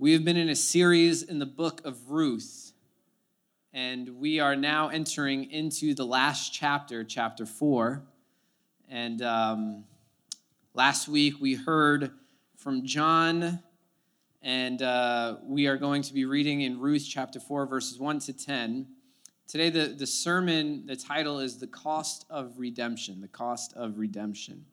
We have been in a series in the book of Ruth, and we are now entering into the last chapter, chapter four. And um, last week we heard from John, and uh, we are going to be reading in Ruth chapter four, verses one to 10. Today, the, the sermon, the title is The Cost of Redemption. The Cost of Redemption.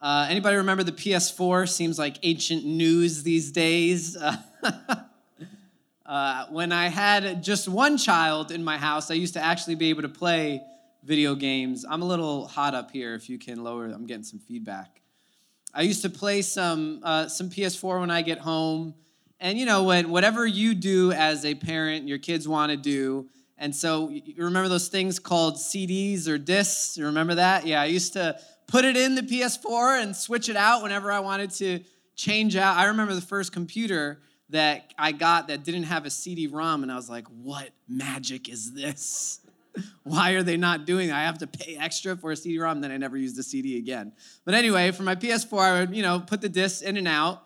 Uh, anybody remember the PS4? Seems like ancient news these days. uh, when I had just one child in my house, I used to actually be able to play video games. I'm a little hot up here. If you can lower, I'm getting some feedback. I used to play some uh, some PS4 when I get home, and you know when whatever you do as a parent, your kids want to do. And so you remember those things called CDs or discs? You remember that? Yeah, I used to put it in the PS4 and switch it out whenever I wanted to change out. I remember the first computer that I got that didn't have a CD-ROM, and I was like, "What magic is this? Why are they not doing? It? I have to pay extra for a CD-ROM." Then I never used a CD again. But anyway, for my PS4, I would you know put the discs in and out,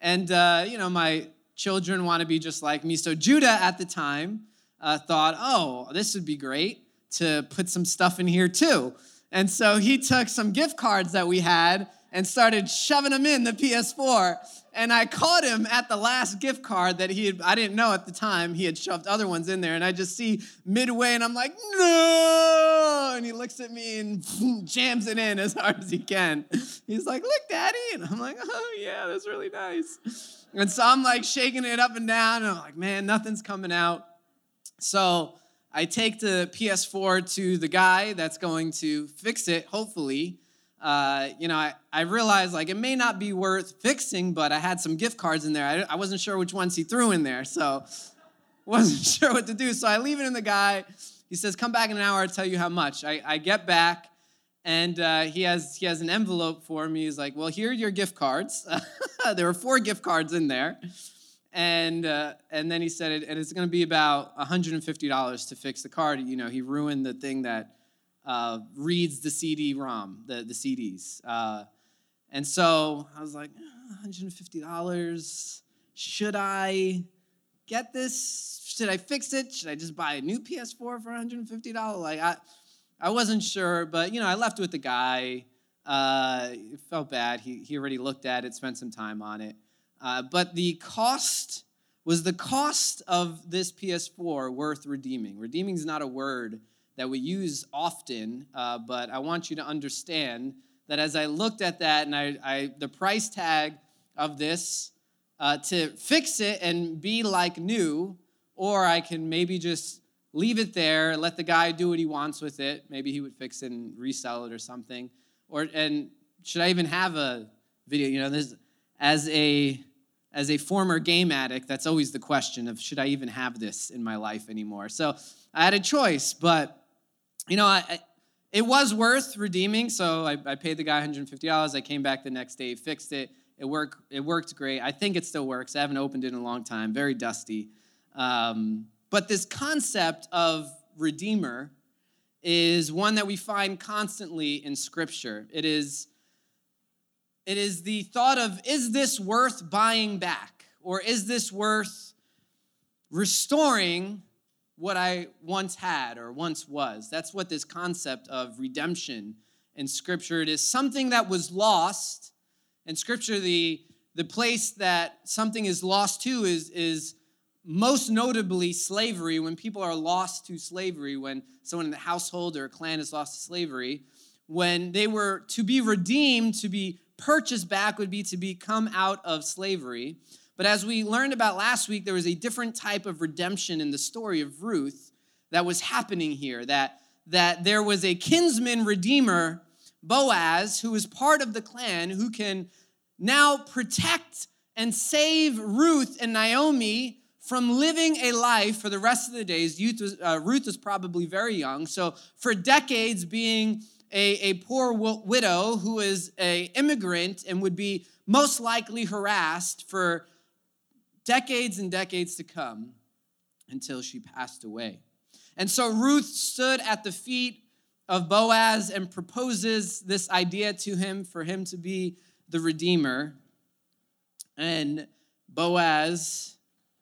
and uh, you know my children want to be just like me. So Judah at the time uh, thought, "Oh, this would be great to put some stuff in here too." And so he took some gift cards that we had and started shoving them in the PS4. And I caught him at the last gift card that he had, I didn't know at the time, he had shoved other ones in there. And I just see midway and I'm like, no! And he looks at me and jams it in as hard as he can. He's like, look, daddy. And I'm like, oh, yeah, that's really nice. And so I'm like shaking it up and down. And I'm like, man, nothing's coming out. So I take the PS4 to the guy that's going to fix it, hopefully. Uh, you know, I, I realized like it may not be worth fixing, but I had some gift cards in there. I, I wasn't sure which ones he threw in there, so wasn't sure what to do. So I leave it in the guy. He says, "Come back in an hour. I'll tell you how much." I, I get back, and uh, he has he has an envelope for me. He's like, "Well, here are your gift cards. there were four gift cards in there." And uh, and then he said it, and it's going to be about $150 to fix the card. You know, he ruined the thing that uh, reads the CD-ROM, the the CDs. Uh, and so I was like, $150. Should I get this? Should I fix it? Should I just buy a new PS4 for $150? Like I, I wasn't sure, but you know, I left with the guy. Uh, it felt bad. He he already looked at it, spent some time on it. Uh, but the cost was the cost of this PS4 worth redeeming? Redeeming is not a word that we use often, uh, but I want you to understand that as I looked at that and I, I the price tag of this uh, to fix it and be like new, or I can maybe just leave it there, let the guy do what he wants with it. Maybe he would fix it and resell it or something. Or and should I even have a video? You know, this as a as a former game addict, that's always the question of should I even have this in my life anymore? So I had a choice, but you know, I, it was worth redeeming. So I, I, paid the guy $150. I came back the next day, fixed it. It worked. It worked great. I think it still works. I haven't opened it in a long time. Very dusty. Um, but this concept of redeemer is one that we find constantly in Scripture. It is it is the thought of is this worth buying back? Or is this worth restoring what I once had or once was? That's what this concept of redemption in Scripture it is something that was lost. In Scripture, the, the place that something is lost to is, is most notably slavery. When people are lost to slavery, when someone in the household or a clan is lost to slavery, when they were to be redeemed, to be purchase back would be to become out of slavery. But as we learned about last week, there was a different type of redemption in the story of Ruth that was happening here. That, that there was a kinsman redeemer, Boaz, who was part of the clan, who can now protect and save Ruth and Naomi from living a life for the rest of the days. Was, uh, Ruth was probably very young, so for decades being a, a poor widow who is a immigrant and would be most likely harassed for decades and decades to come until she passed away. And so Ruth stood at the feet of Boaz and proposes this idea to him for him to be the redeemer. And Boaz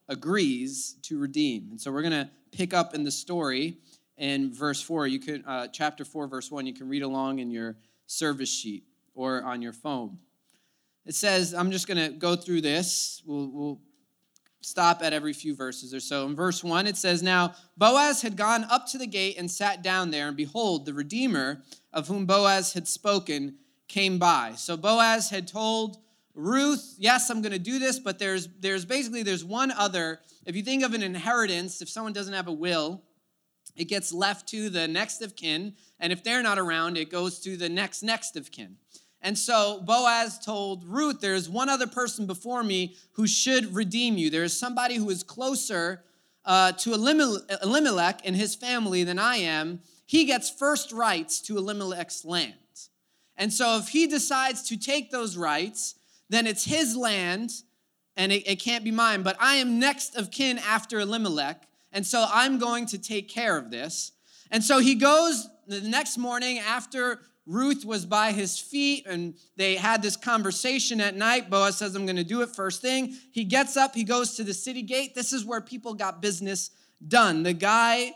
agrees to redeem. And so we're going to pick up in the story in verse 4. You can uh, chapter 4 verse 1. You can read along in your service sheet or on your phone. It says, I'm just going to go through this. We'll, we'll stop at every few verses or so. In verse 1, it says, Now Boaz had gone up to the gate and sat down there, and behold, the Redeemer of whom Boaz had spoken came by. So Boaz had told Ruth, yes, I'm going to do this, but there's there's basically there's one other. If you think of an inheritance, if someone doesn't have a will, it gets left to the next of kin, and if they're not around, it goes to the next next of kin. And so Boaz told Ruth, There's one other person before me who should redeem you. There is somebody who is closer uh, to Elimelech and his family than I am. He gets first rights to Elimelech's land. And so if he decides to take those rights, then it's his land and it, it can't be mine. But I am next of kin after Elimelech. And so I'm going to take care of this. And so he goes the next morning after Ruth was by his feet and they had this conversation at night. Boaz says, I'm going to do it first thing. He gets up, he goes to the city gate. This is where people got business done. The guy,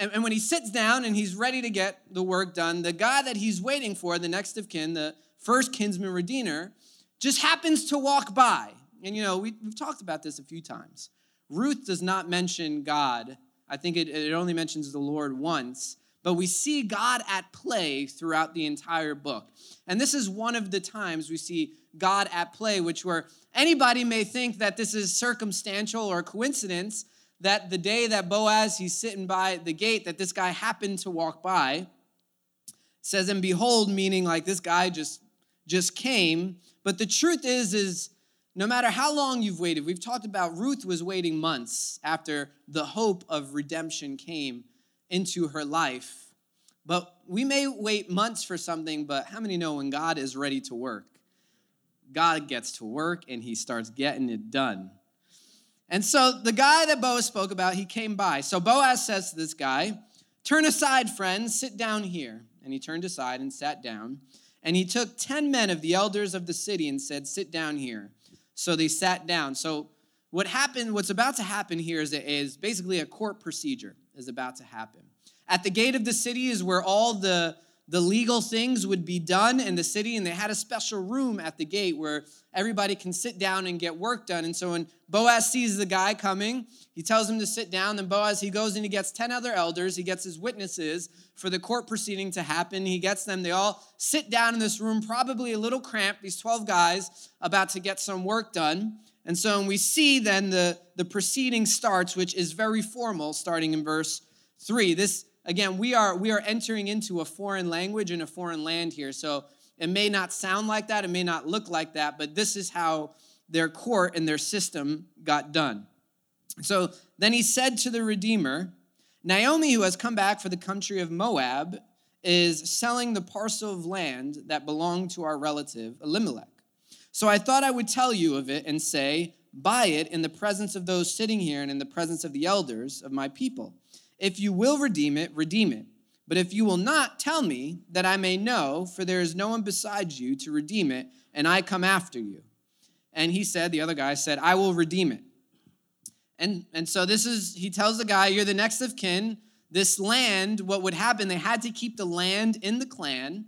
and, and when he sits down and he's ready to get the work done, the guy that he's waiting for, the next of kin, the first kinsman redeemer, just happens to walk by. And you know, we, have talked about this a few times. Ruth does not mention God. I think it, it only mentions the Lord once but we see God at play throughout the entire book. And this is one of the times we see God at play, which where anybody may think that this is circumstantial or coincidence that the day that Boaz he's sitting by the gate that this guy happened to walk by says and behold meaning like this guy just just came but the truth is is no matter how long you've waited we've talked about Ruth was waiting months after the hope of redemption came into her life. But we may wait months for something, but how many know when God is ready to work? God gets to work and he starts getting it done. And so the guy that Boaz spoke about, he came by. So Boaz says to this guy, Turn aside, friend, sit down here. And he turned aside and sat down. And he took 10 men of the elders of the city and said, Sit down here. So they sat down. So what happened, what's about to happen here is, is basically a court procedure is about to happen. At the gate of the city is where all the, the legal things would be done in the city, and they had a special room at the gate where everybody can sit down and get work done. And so when Boaz sees the guy coming, he tells him to sit down. Then Boaz, he goes and he gets 10 other elders, he gets his witnesses for the court proceeding to happen. He gets them, they all sit down in this room, probably a little cramped, these 12 guys about to get some work done. And so we see then the, the proceeding starts, which is very formal, starting in verse 3. This, again, we are, we are entering into a foreign language and a foreign land here. So it may not sound like that, it may not look like that, but this is how their court and their system got done. So then he said to the Redeemer, Naomi, who has come back for the country of Moab, is selling the parcel of land that belonged to our relative Elimelech. So I thought I would tell you of it and say, Buy it in the presence of those sitting here and in the presence of the elders of my people. If you will redeem it, redeem it. But if you will not, tell me that I may know, for there is no one besides you to redeem it, and I come after you. And he said, the other guy said, I will redeem it. And, and so this is, he tells the guy, You're the next of kin. This land, what would happen, they had to keep the land in the clan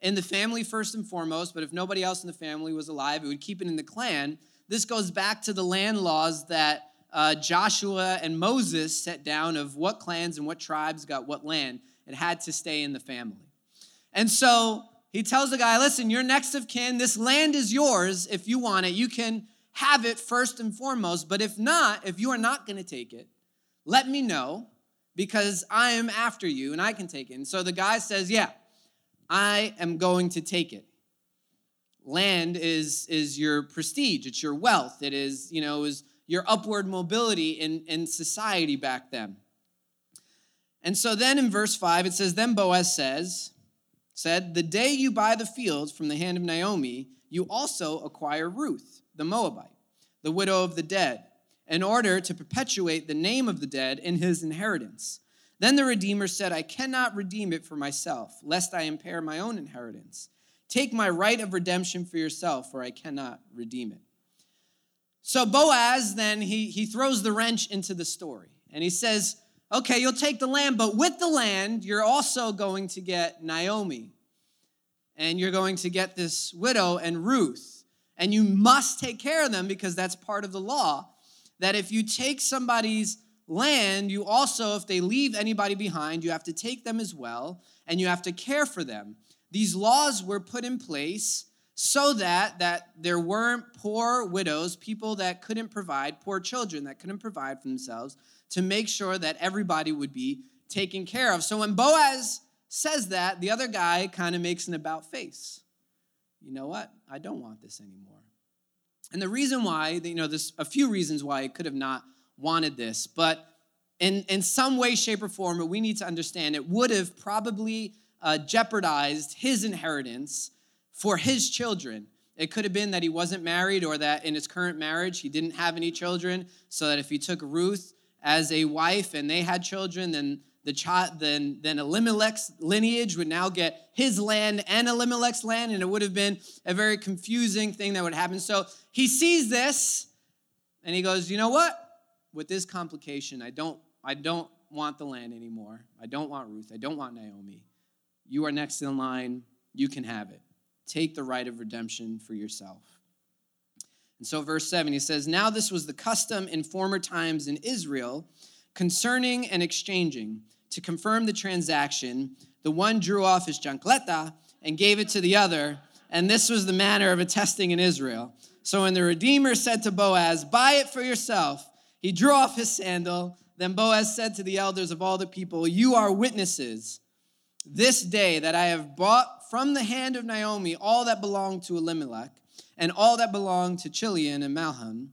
in the family first and foremost, but if nobody else in the family was alive, it would keep it in the clan. This goes back to the land laws that uh, Joshua and Moses set down of what clans and what tribes got what land. It had to stay in the family. And so he tells the guy, listen, you're next of kin. This land is yours if you want it. You can have it first and foremost. But if not, if you are not going to take it, let me know because I am after you and I can take it. And so the guy says, yeah, I am going to take it. Land is, is your prestige, it's your wealth, it is, you know, is your upward mobility in, in society back then. And so then in verse 5, it says, Then Boaz says, said, The day you buy the fields from the hand of Naomi, you also acquire Ruth, the Moabite, the widow of the dead, in order to perpetuate the name of the dead in his inheritance. Then the Redeemer said, I cannot redeem it for myself, lest I impair my own inheritance. Take my right of redemption for yourself, for I cannot redeem it. So Boaz then he, he throws the wrench into the story and he says, Okay, you'll take the land, but with the land, you're also going to get Naomi. And you're going to get this widow and Ruth. And you must take care of them because that's part of the law. That if you take somebody's land, you also, if they leave anybody behind, you have to take them as well and you have to care for them. These laws were put in place so that that there weren't poor widows, people that couldn't provide, poor children that couldn't provide for themselves, to make sure that everybody would be taken care of. So when Boaz says that, the other guy kind of makes an about face. You know what? I don't want this anymore. And the reason why, you know, there's a few reasons why I could have not wanted this, but in, in some way, shape, or form, we need to understand it would have probably uh, jeopardized his inheritance for his children. It could have been that he wasn't married or that in his current marriage he didn't have any children, so that if he took Ruth as a wife and they had children, then the child then then Elimelech's lineage would now get his land and Elimelech's land, and it would have been a very confusing thing that would happen. So he sees this and he goes, you know what? With this complication, I don't I don't want the land anymore. I don't want Ruth. I don't want Naomi. You are next in line. You can have it. Take the right of redemption for yourself. And so, verse 7, he says, Now this was the custom in former times in Israel concerning and exchanging. To confirm the transaction, the one drew off his chancleta and gave it to the other, and this was the manner of attesting in Israel. So when the Redeemer said to Boaz, Buy it for yourself, he drew off his sandal. Then Boaz said to the elders of all the people, You are witnesses this day that I have bought from the hand of Naomi all that belonged to Elimelech and all that belonged to Chilion and Mahlon.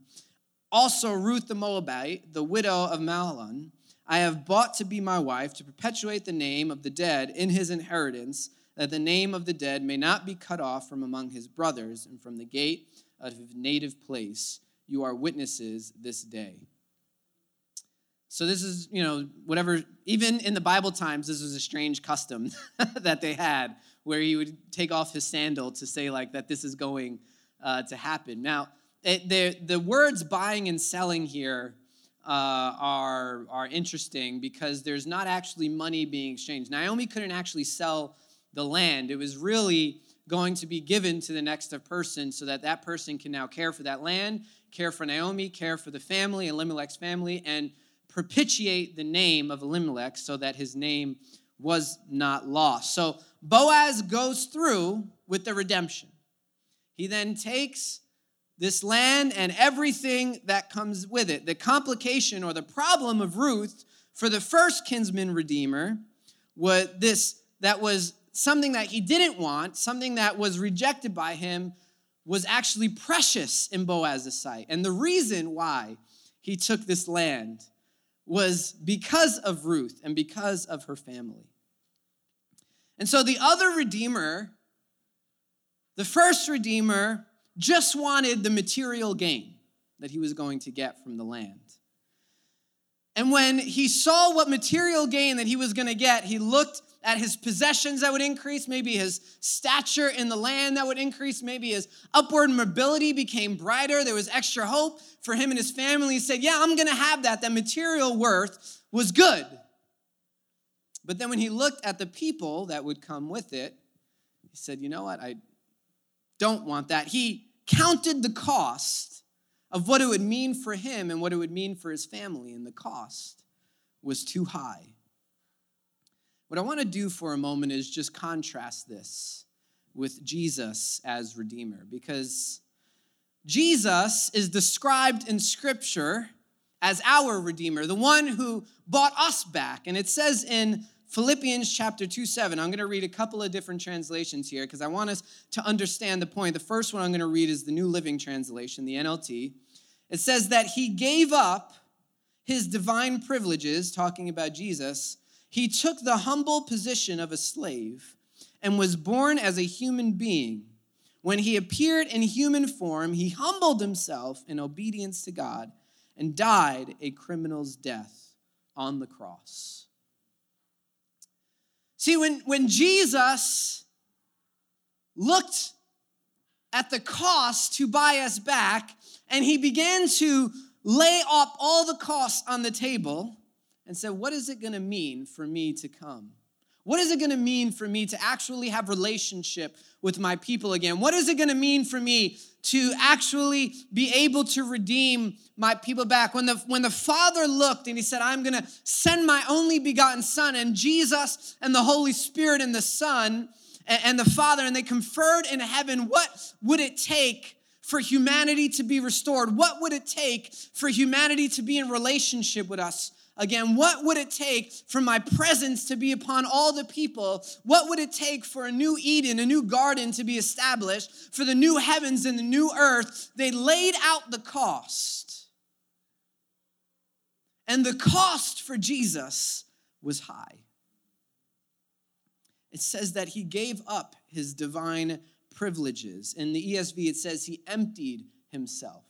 Also, Ruth the Moabite, the widow of Mahlon, I have bought to be my wife to perpetuate the name of the dead in his inheritance, that the name of the dead may not be cut off from among his brothers and from the gate of his native place. You are witnesses this day. So this is, you know, whatever, even in the Bible times, this was a strange custom that they had where he would take off his sandal to say, like, that this is going uh, to happen. Now, it, the, the words buying and selling here uh, are, are interesting because there's not actually money being exchanged. Naomi couldn't actually sell the land, it was really going to be given to the next of person so that that person can now care for that land, care for Naomi, care for the family, Elimelech's family, and propitiate the name of Elimelech so that his name was not lost. So Boaz goes through with the redemption. He then takes this land and everything that comes with it. The complication or the problem of Ruth for the first kinsman redeemer was this that was something that he didn't want, something that was rejected by him was actually precious in Boaz's sight. And the reason why he took this land was because of Ruth and because of her family. And so the other Redeemer, the first Redeemer, just wanted the material gain that he was going to get from the land. And when he saw what material gain that he was going to get, he looked at his possessions that would increase, maybe his stature in the land that would increase, maybe his upward mobility became brighter. There was extra hope for him and his family. He said, Yeah, I'm gonna have that. That material worth was good. But then when he looked at the people that would come with it, he said, You know what? I don't want that. He counted the cost of what it would mean for him and what it would mean for his family, and the cost was too high. What I want to do for a moment is just contrast this with Jesus as Redeemer, because Jesus is described in Scripture as our Redeemer, the one who bought us back. And it says in Philippians chapter 2 7, I'm going to read a couple of different translations here because I want us to understand the point. The first one I'm going to read is the New Living Translation, the NLT. It says that he gave up his divine privileges, talking about Jesus, he took the humble position of a slave and was born as a human being. When he appeared in human form, he humbled himself in obedience to God and died a criminal's death on the cross. See, when, when Jesus looked at the cost to buy us back, and he began to lay up all the costs on the table and said, What is it gonna mean for me to come? What is it going to mean for me to actually have relationship with my people again? What is it going to mean for me to actually be able to redeem my people back? When the when the Father looked and he said, "I'm going to send my only begotten son and Jesus and the Holy Spirit and the Son and, and the Father and they conferred in heaven, what would it take for humanity to be restored? What would it take for humanity to be in relationship with us? Again, what would it take for my presence to be upon all the people? What would it take for a new Eden, a new garden to be established, for the new heavens and the new earth? They laid out the cost. And the cost for Jesus was high. It says that he gave up his divine privileges. In the ESV, it says he emptied himself.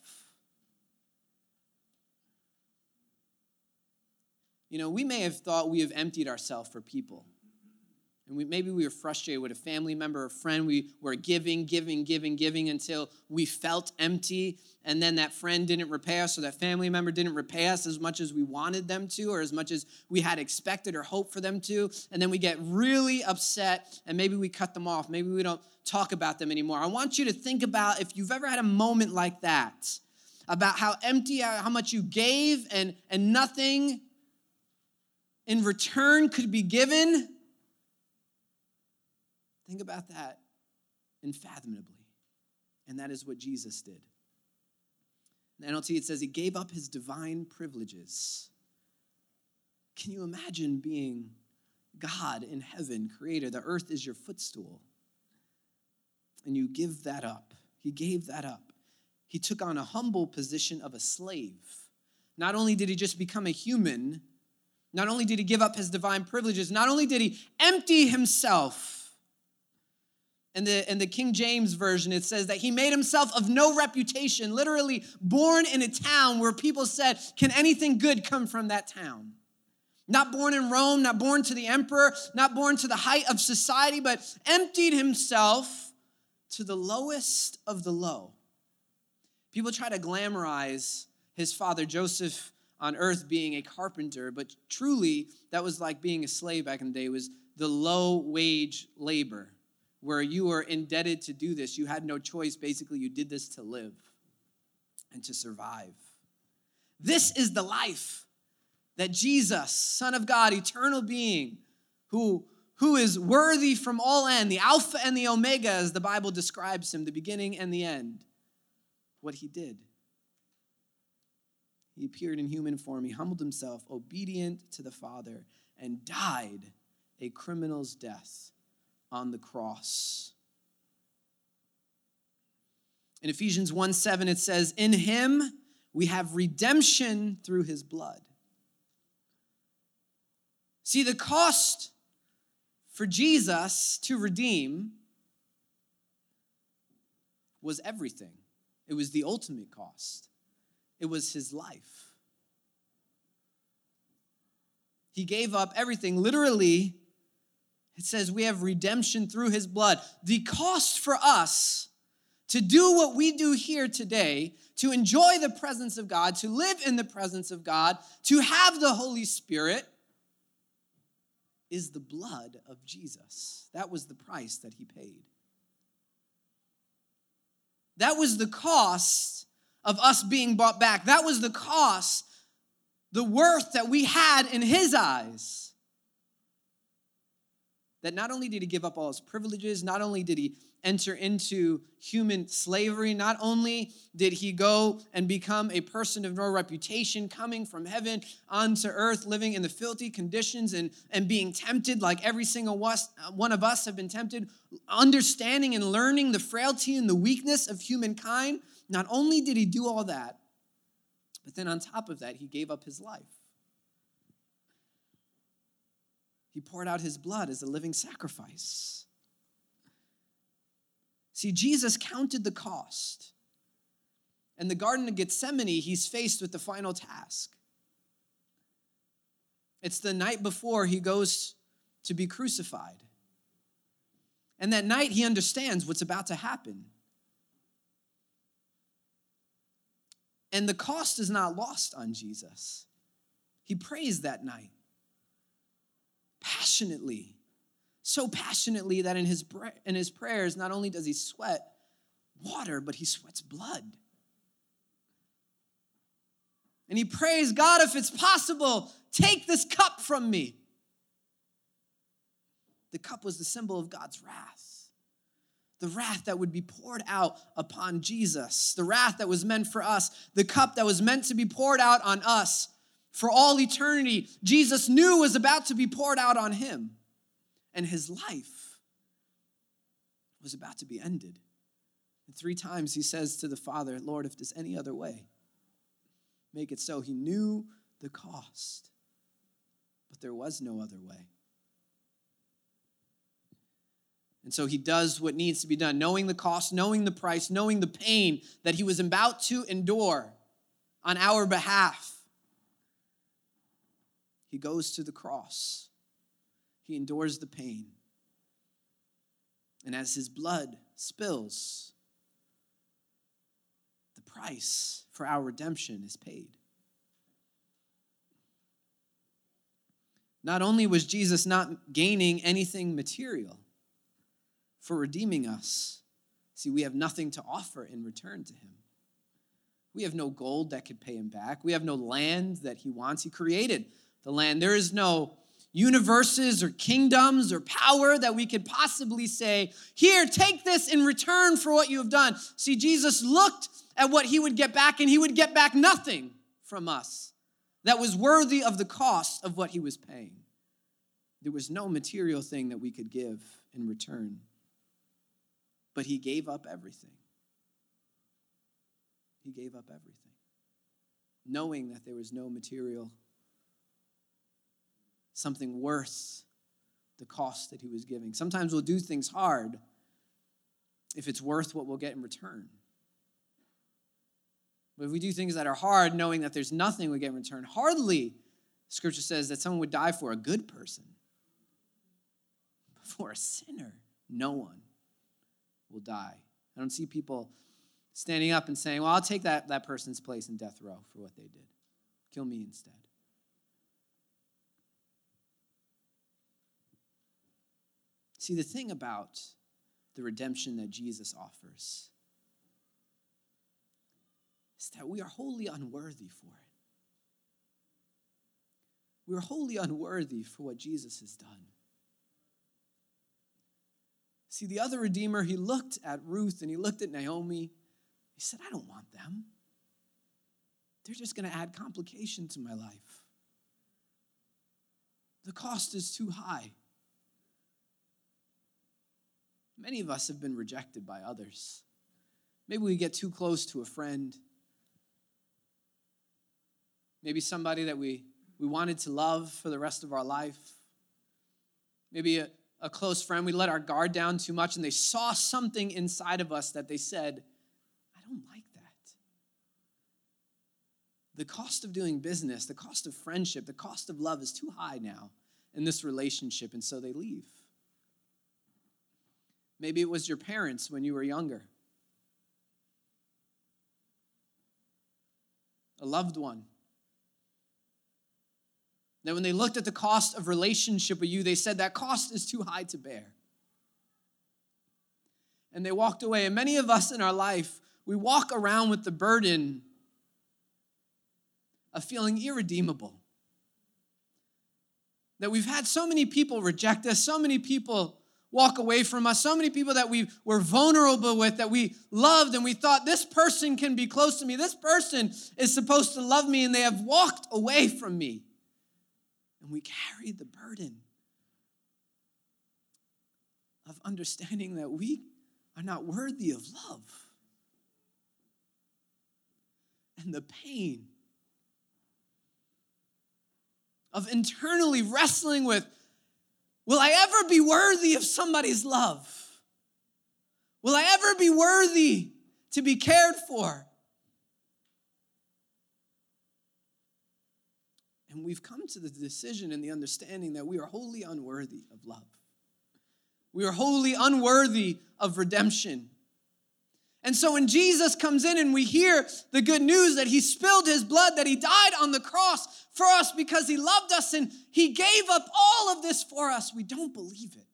You know, we may have thought we have emptied ourselves for people. And we, maybe we were frustrated with a family member or friend. We were giving, giving, giving, giving until we felt empty. And then that friend didn't repay us, or that family member didn't repay us as much as we wanted them to, or as much as we had expected or hoped for them to. And then we get really upset, and maybe we cut them off. Maybe we don't talk about them anymore. I want you to think about if you've ever had a moment like that, about how empty, how much you gave, and, and nothing in return could be given. Think about that unfathomably. And that is what Jesus did. In NLT, it says he gave up his divine privileges. Can you imagine being God in heaven, creator? The earth is your footstool. And you give that up. He gave that up. He took on a humble position of a slave. Not only did he just become a human, not only did he give up his divine privileges, not only did he empty himself. In the, in the King James Version, it says that he made himself of no reputation, literally born in a town where people said, Can anything good come from that town? Not born in Rome, not born to the emperor, not born to the height of society, but emptied himself to the lowest of the low. People try to glamorize his father Joseph on earth being a carpenter, but truly that was like being a slave back in the day. Was the low wage labor where you were indebted to do this. You had no choice. Basically, you did this to live and to survive. This is the life that Jesus, Son of God, eternal being, who, who is worthy from all end, the Alpha and the Omega, as the Bible describes him, the beginning and the end, what he did. He appeared in human form. He humbled himself, obedient to the Father, and died a criminal's death on the cross. In Ephesians 1 7, it says, In him we have redemption through his blood. See, the cost for Jesus to redeem was everything, it was the ultimate cost it was his life. He gave up everything. Literally, it says we have redemption through his blood. The cost for us to do what we do here today, to enjoy the presence of God, to live in the presence of God, to have the Holy Spirit, is the blood of Jesus. That was the price that he paid. That was the cost of us being bought back. That was the cost, the worth that we had in his eyes. That not only did he give up all his privileges, not only did he enter into human slavery, not only did he go and become a person of no reputation, coming from heaven onto earth, living in the filthy conditions and, and being tempted like every single one of us have been tempted, understanding and learning the frailty and the weakness of humankind, not only did he do all that, but then on top of that, he gave up his life. He poured out his blood as a living sacrifice. See, Jesus counted the cost. In the Garden of Gethsemane, he's faced with the final task. It's the night before he goes to be crucified. And that night, he understands what's about to happen. And the cost is not lost on Jesus. He prays that night passionately, so passionately that in his, in his prayers, not only does he sweat water, but he sweats blood. And he prays, God, if it's possible, take this cup from me. The cup was the symbol of God's wrath the wrath that would be poured out upon Jesus, the wrath that was meant for us, the cup that was meant to be poured out on us for all eternity, Jesus knew was about to be poured out on him. And his life was about to be ended. And three times he says to the Father, Lord, if there's any other way, make it so. He knew the cost, but there was no other way. And so he does what needs to be done, knowing the cost, knowing the price, knowing the pain that he was about to endure on our behalf. He goes to the cross, he endures the pain. And as his blood spills, the price for our redemption is paid. Not only was Jesus not gaining anything material, for redeeming us. See, we have nothing to offer in return to him. We have no gold that could pay him back. We have no land that he wants. He created the land. There is no universes or kingdoms or power that we could possibly say, Here, take this in return for what you have done. See, Jesus looked at what he would get back, and he would get back nothing from us that was worthy of the cost of what he was paying. There was no material thing that we could give in return but he gave up everything. He gave up everything, knowing that there was no material, something worth the cost that he was giving. Sometimes we'll do things hard if it's worth what we'll get in return. But if we do things that are hard, knowing that there's nothing we get in return, hardly, scripture says, that someone would die for a good person. But for a sinner, no one die. I don't see people standing up and saying, Well, I'll take that, that person's place in death row for what they did. Kill me instead. See, the thing about the redemption that Jesus offers is that we are wholly unworthy for it. We are wholly unworthy for what Jesus has done. See, the other Redeemer, he looked at Ruth and he looked at Naomi. He said, I don't want them. They're just going to add complication to my life. The cost is too high. Many of us have been rejected by others. Maybe we get too close to a friend. Maybe somebody that we, we wanted to love for the rest of our life. Maybe a, a close friend, we let our guard down too much, and they saw something inside of us that they said, I don't like that. The cost of doing business, the cost of friendship, the cost of love is too high now in this relationship, and so they leave. Maybe it was your parents when you were younger, a loved one that when they looked at the cost of relationship with you, they said that cost is too high to bear. And they walked away. And many of us in our life, we walk around with the burden of feeling irredeemable. That we've had so many people reject us, so many people walk away from us, so many people that we were vulnerable with, that we loved, and we thought, this person can be close to me, this person is supposed to love me, and they have walked away from me and we carry the burden of understanding that we are not worthy of love. And the pain of internally wrestling with will I ever be worthy of somebody's love? Will I ever be worthy to be cared for? And we've come to the decision and the understanding that we are wholly unworthy of love. We are wholly unworthy of redemption. And so when Jesus comes in and we hear the good news that he spilled his blood, that he died on the cross for us because he loved us and he gave up all of this for us, we don't believe it.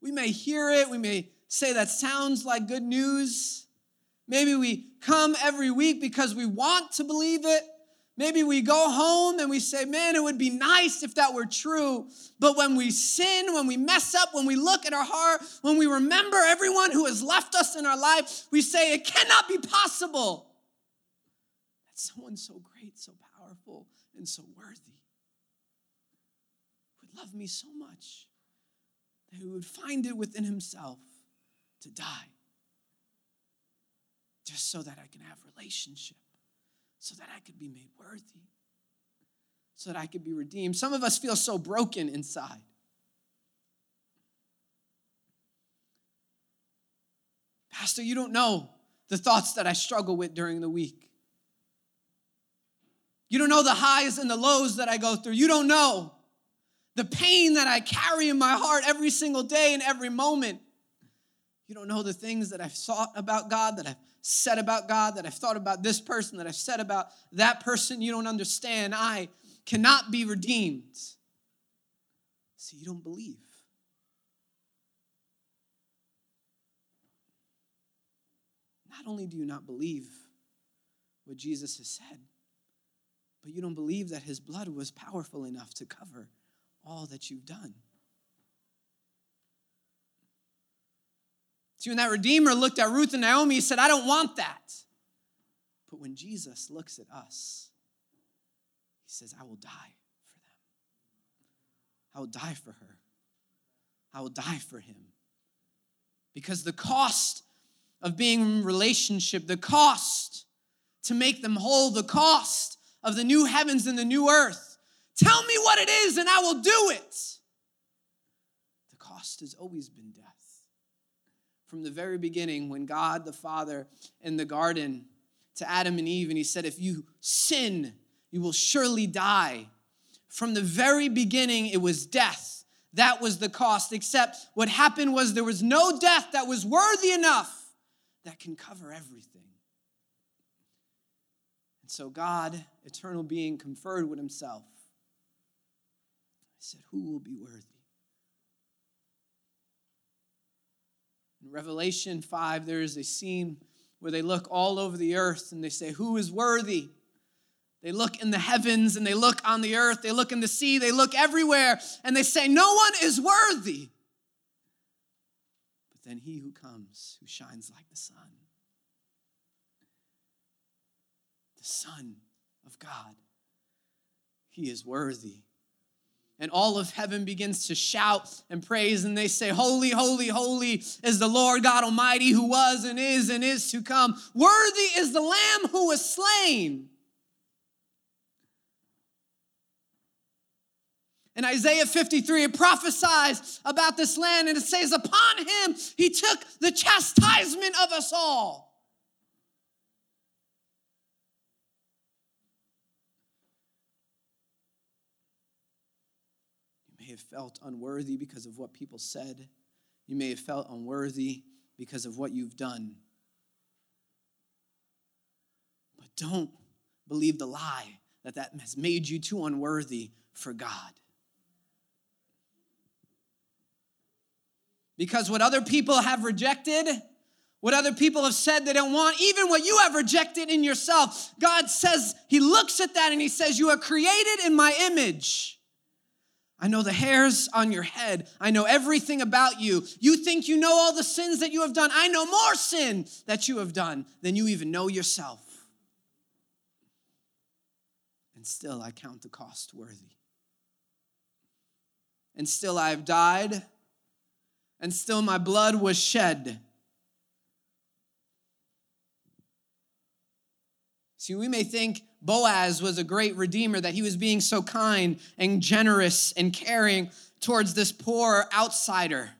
We may hear it, we may say that sounds like good news. Maybe we come every week because we want to believe it. Maybe we go home and we say, man, it would be nice if that were true. But when we sin, when we mess up, when we look at our heart, when we remember everyone who has left us in our life, we say, it cannot be possible that someone so great, so powerful, and so worthy would love me so much that he would find it within himself to die just so that I can have relationship so that I could be made worthy, so that I could be redeemed. Some of us feel so broken inside. Pastor, you don't know the thoughts that I struggle with during the week. You don't know the highs and the lows that I go through. You don't know the pain that I carry in my heart every single day and every moment. You don't know the things that I've thought about God, that I've said about God, that I've thought about this person, that I've said about that person. You don't understand. I cannot be redeemed. See, you don't believe. Not only do you not believe what Jesus has said, but you don't believe that his blood was powerful enough to cover all that you've done. See, when that Redeemer looked at Ruth and Naomi, he said, I don't want that. But when Jesus looks at us, he says, I will die for them. I will die for her. I will die for him. Because the cost of being in relationship, the cost to make them whole, the cost of the new heavens and the new earth. Tell me what it is and I will do it. The cost has always been death from the very beginning when God the Father in the garden to Adam and Eve, and he said, If you sin, you will surely die. From the very beginning, it was death. That was the cost, except what happened was there was no death that was worthy enough that can cover everything. And so God, eternal being, conferred with himself. He said, Who will be worthy? In Revelation 5, there is a scene where they look all over the earth and they say, Who is worthy? They look in the heavens and they look on the earth, they look in the sea, they look everywhere, and they say, No one is worthy. But then he who comes, who shines like the sun, the Son of God, he is worthy and all of heaven begins to shout and praise, and they say, Holy, holy, holy is the Lord God Almighty who was and is and is to come. Worthy is the Lamb who was slain. In Isaiah 53, it prophesies about this land, and it says, Upon him he took the chastisement of us all. Have felt unworthy because of what people said. You may have felt unworthy because of what you've done. But don't believe the lie that that has made you too unworthy for God. Because what other people have rejected, what other people have said they don't want, even what you have rejected in yourself, God says, He looks at that and He says, You are created in my image. I know the hairs on your head. I know everything about you. You think you know all the sins that you have done. I know more sin that you have done than you even know yourself. And still, I count the cost worthy. And still, I have died. And still, my blood was shed. See, we may think Boaz was a great redeemer, that he was being so kind and generous and caring towards this poor outsider.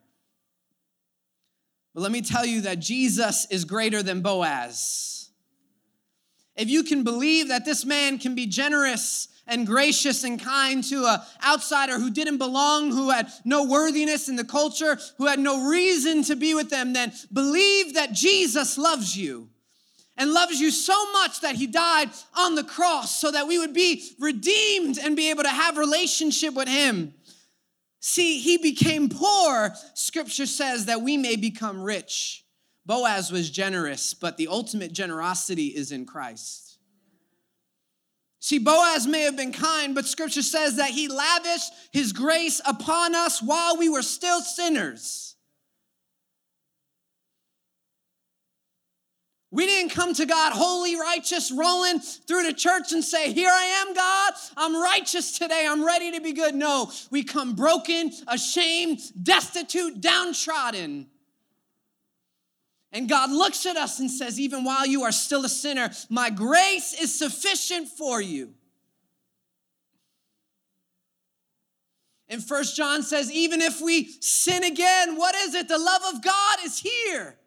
But let me tell you that Jesus is greater than Boaz. If you can believe that this man can be generous and gracious and kind to an outsider who didn't belong, who had no worthiness in the culture, who had no reason to be with them, then believe that Jesus loves you and loves you so much that he died on the cross so that we would be redeemed and be able to have relationship with him. See, he became poor, scripture says that we may become rich. Boaz was generous, but the ultimate generosity is in Christ. See, Boaz may have been kind, but scripture says that he lavished his grace upon us while we were still sinners. We didn't come to God holy, righteous, rolling through the church and say, Here I am, God. I'm righteous today. I'm ready to be good. No, we come broken, ashamed, destitute, downtrodden. And God looks at us and says, Even while you are still a sinner, my grace is sufficient for you. And First John says, even if we sin again, what is it? The love of God is here.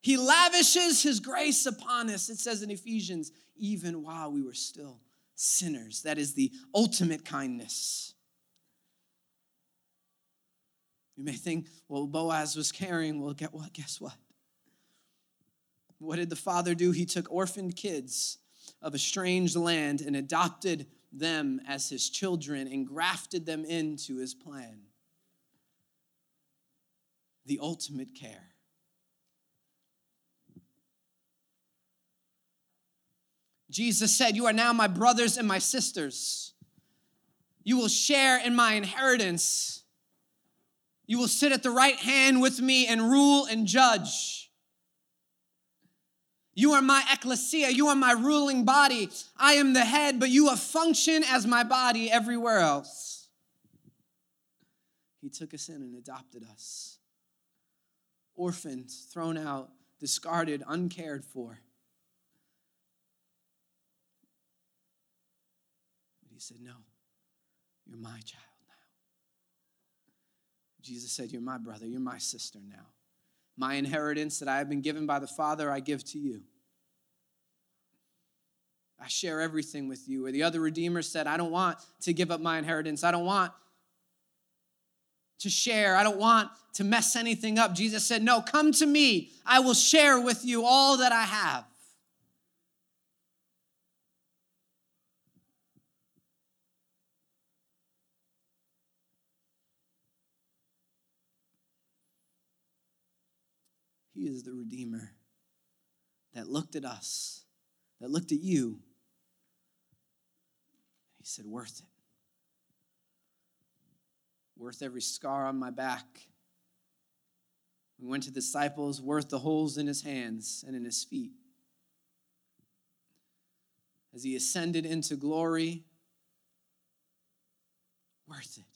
He lavishes his grace upon us. It says in Ephesians, even while we were still sinners. That is the ultimate kindness. You may think, well, Boaz was caring. Well, get what? Guess what? What did the father do? He took orphaned kids of a strange land and adopted them as his children and grafted them into his plan. The ultimate care. Jesus said, You are now my brothers and my sisters. You will share in my inheritance. You will sit at the right hand with me and rule and judge. You are my ecclesia. You are my ruling body. I am the head, but you have functioned as my body everywhere else. He took us in and adopted us. Orphans, thrown out, discarded, uncared for. But he said, No, you're my child. Now. Jesus said, You're my brother, you're my sister now. My inheritance that I have been given by the Father, I give to you. I share everything with you. Or the other Redeemer said, I don't want to give up my inheritance. I don't want to share. I don't want to mess anything up. Jesus said, No, come to me. I will share with you all that I have. He is the Redeemer that looked at us, that looked at you. And he said, Worth it. Worth every scar on my back. We went to disciples, worth the holes in his hands and in his feet. As he ascended into glory, worth it.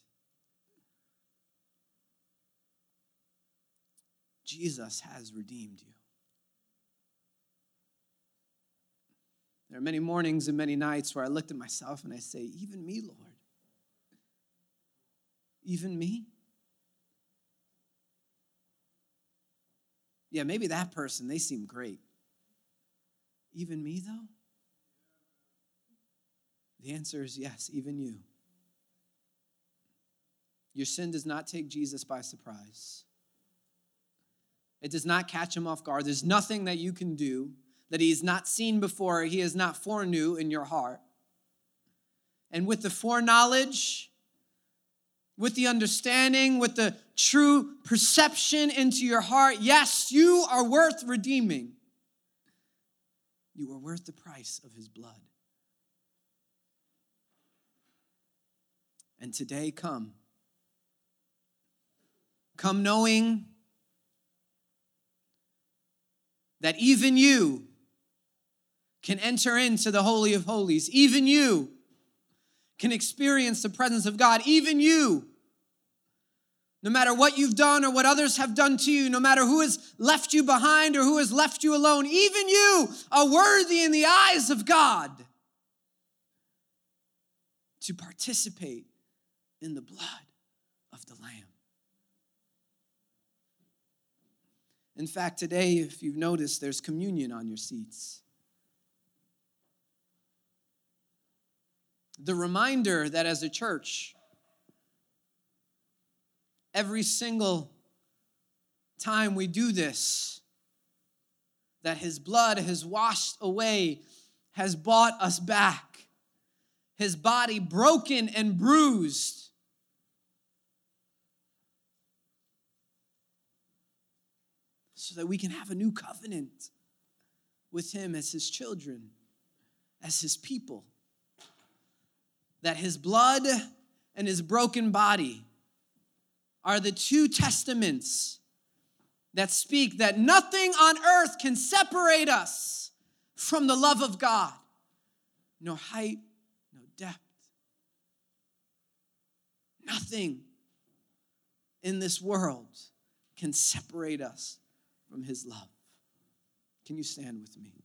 Jesus has redeemed you. There are many mornings and many nights where I looked at myself and I say, Even me, Lord. Even me? Yeah, maybe that person, they seem great. Even me, though? The answer is yes, even you. Your sin does not take Jesus by surprise. It does not catch him off guard. There's nothing that you can do that he has not seen before, he has not foreknew in your heart. And with the foreknowledge, with the understanding, with the true perception into your heart, yes, you are worth redeeming. You are worth the price of his blood. And today, come. Come knowing that even you can enter into the Holy of Holies. Even you can experience the presence of God. Even you, no matter what you've done or what others have done to you, no matter who has left you behind or who has left you alone, even you are worthy in the eyes of God to participate in the blood of the Lamb. In fact, today, if you've noticed, there's communion on your seats. the reminder that as a church, every single time we do this, that his blood has washed away, has bought us back, his body broken and bruised. So that we can have a new covenant with him as his children, as his people. That his blood and his broken body are the two testaments that speak that nothing on earth can separate us from the love of God. No height, no depth. Nothing in this world can separate us from His love. Can you stand with me?